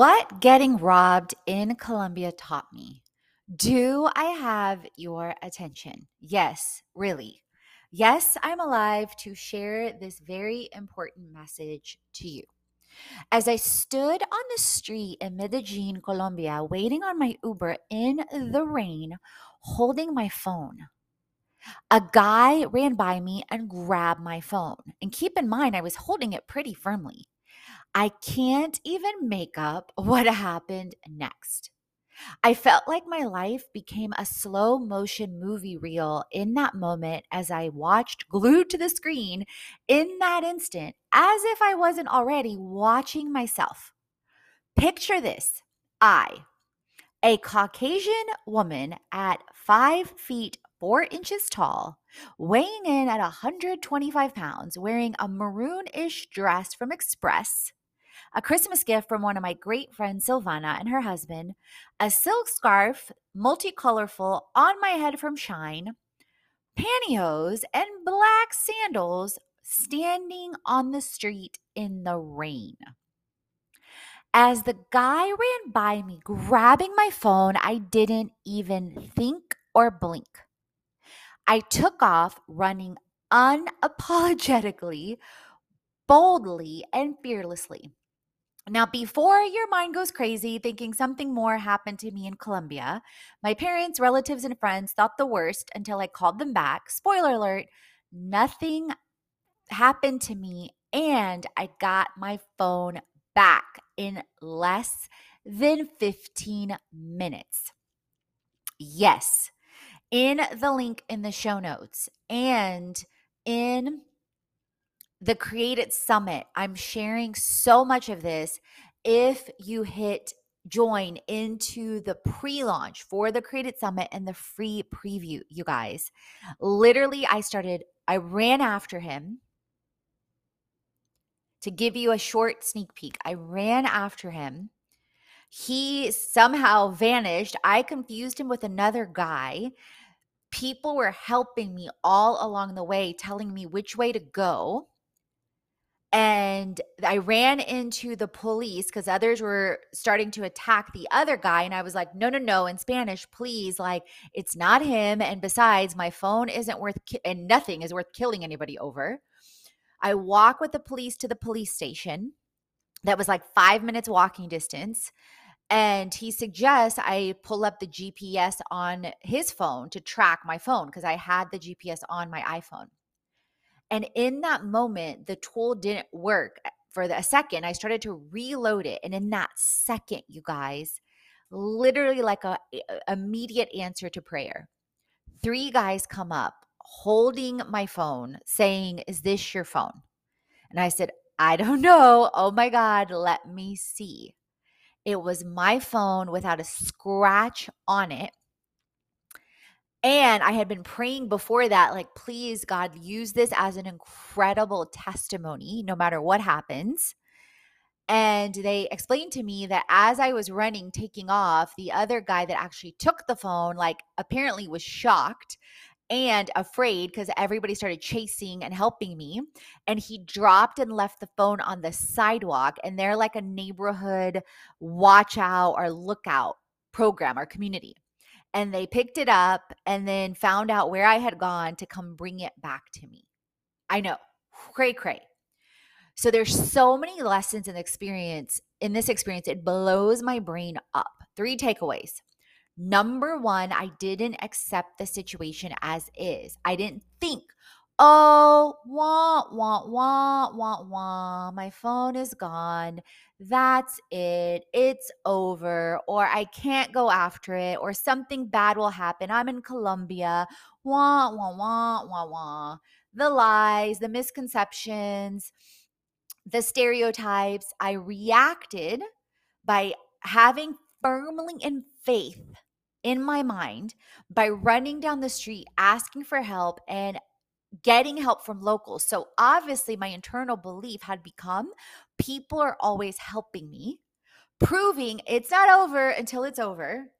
What getting robbed in Colombia taught me. Do I have your attention? Yes, really. Yes, I'm alive to share this very important message to you. As I stood on the street in Medellin, Colombia, waiting on my Uber in the rain, holding my phone, a guy ran by me and grabbed my phone. And keep in mind, I was holding it pretty firmly. I can't even make up what happened next. I felt like my life became a slow motion movie reel in that moment as I watched glued to the screen in that instant, as if I wasn't already watching myself. Picture this I, a Caucasian woman at five feet four inches tall, weighing in at 125 pounds, wearing a maroon-ish dress from Express, a Christmas gift from one of my great friends, Silvana, and her husband, a silk scarf, multicolorful, on my head from Shein, pantyhose, and black sandals standing on the street in the rain. As the guy ran by me, grabbing my phone, I didn't even think or blink. I took off running unapologetically, boldly, and fearlessly. Now, before your mind goes crazy thinking something more happened to me in Colombia, my parents, relatives, and friends thought the worst until I called them back. Spoiler alert, nothing happened to me, and I got my phone back in less than 15 minutes. Yes, in the link in the show notes and in the Create It Summit. I'm sharing so much of this. If you hit join into the pre launch for the Create It Summit and the free preview, you guys, literally, I started, I ran after him to give you a short sneak peek. I ran after him. He somehow vanished. I confused him with another guy. People were helping me all along the way, telling me which way to go and I ran into the police because others were starting to attack the other guy. And I was like, no, no, no, in Spanish, please. Like, it's not him. And besides, my phone isn't worth, ki- and nothing is worth killing anybody over. I walk with the police to the police station. That was like five minutes walking distance. And he suggests I pull up the GPS on his phone to track my phone because I had the GPS on my iPhone. And in that moment, the tool didn't work eh, for a second. I started to reload it. And in that second, you guys, literally like a, a immediate answer to prayer. Three guys come up holding my phone saying, Is this your phone? And I said, I don't know. Oh my God, let me see. It was my phone without a scratch on it. And I had been praying before that, like, please, God, use this as an incredible testimony, no matter what happens. And they explained to me that as I was running, taking off, the other guy that actually took the phone, like, apparently was shocked and afraid because everybody started chasing and helping me. And he dropped and left the phone on the sidewalk. And they're like a neighborhood watch out or lookout program or community and they picked it up and then found out where I had gone to come bring it back to me. I know, cray cray. So there's so many lessons the experience in this experience. It blows my brain up. Three takeaways. Number one, I didn't accept the situation as is. I didn't think, oh, wah, wah, wah, wah, wah, my phone is gone. That's it. It's over. Or I can't go after it. Or something bad will happen. I'm in Colombia. Wah, wah, wah, wah, wah. The lies, the misconceptions the stereotypes. I reacted by having firmly in faith in my mind by running down the street asking for help and getting help from locals. So obviously, my internal belief had become people are always helping me, proving it's not over until it's over.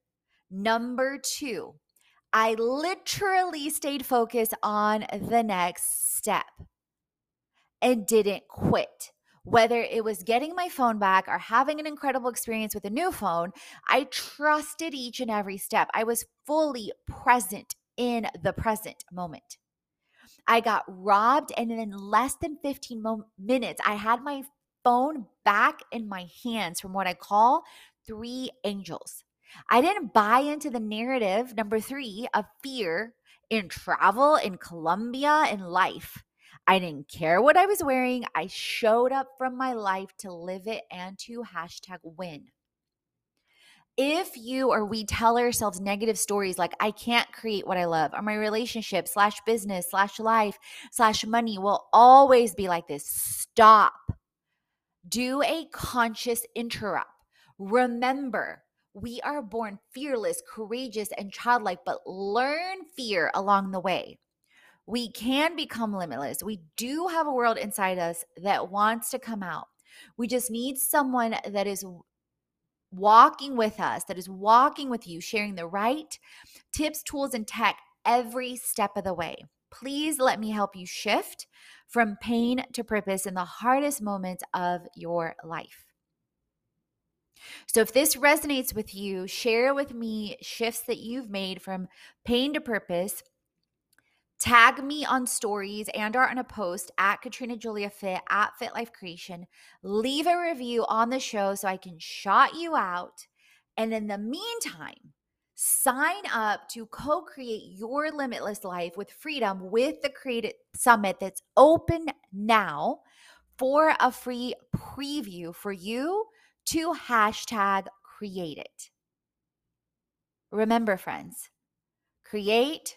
Number two, I literally stayed focused on the next step and didn't quit. Whether it was getting my phone back or having an incredible experience with a new phone, I trusted each and every step. I was fully present in the present moment. I got robbed, and in less than 15 mo- minutes, I had my phone back in my hands from what I call three angels. I didn't buy into the narrative, number three, of fear in travel, in Colombia, in life. I didn't care what I was wearing. I showed up from my life to live it and to hashtag win. If you or we tell ourselves negative stories like, I can't create what I love, or my relationship slash business slash life slash money will always be like this, stop. Do a conscious interrupt. Remember, we are born fearless, courageous, and childlike, but learn fear along the way we can become limitless. We do have a world inside us that wants to come out. We just need someone that is walking with us, that is walking with you, sharing the right tips, tools, and tech every step of the way. Please let me help you shift from pain to purpose in the hardest moments of your life. So, if this resonates with you, share with me shifts that you've made from pain to purpose Tag me on stories and or on a post at Katrina Julia Fit at Fit Life Creation. Leave a review on the show so I can shout you out. And in the meantime, sign up to co-create your limitless life with freedom with the Create Summit that's open now for a free preview for you to hashtag create it. Remember, friends, create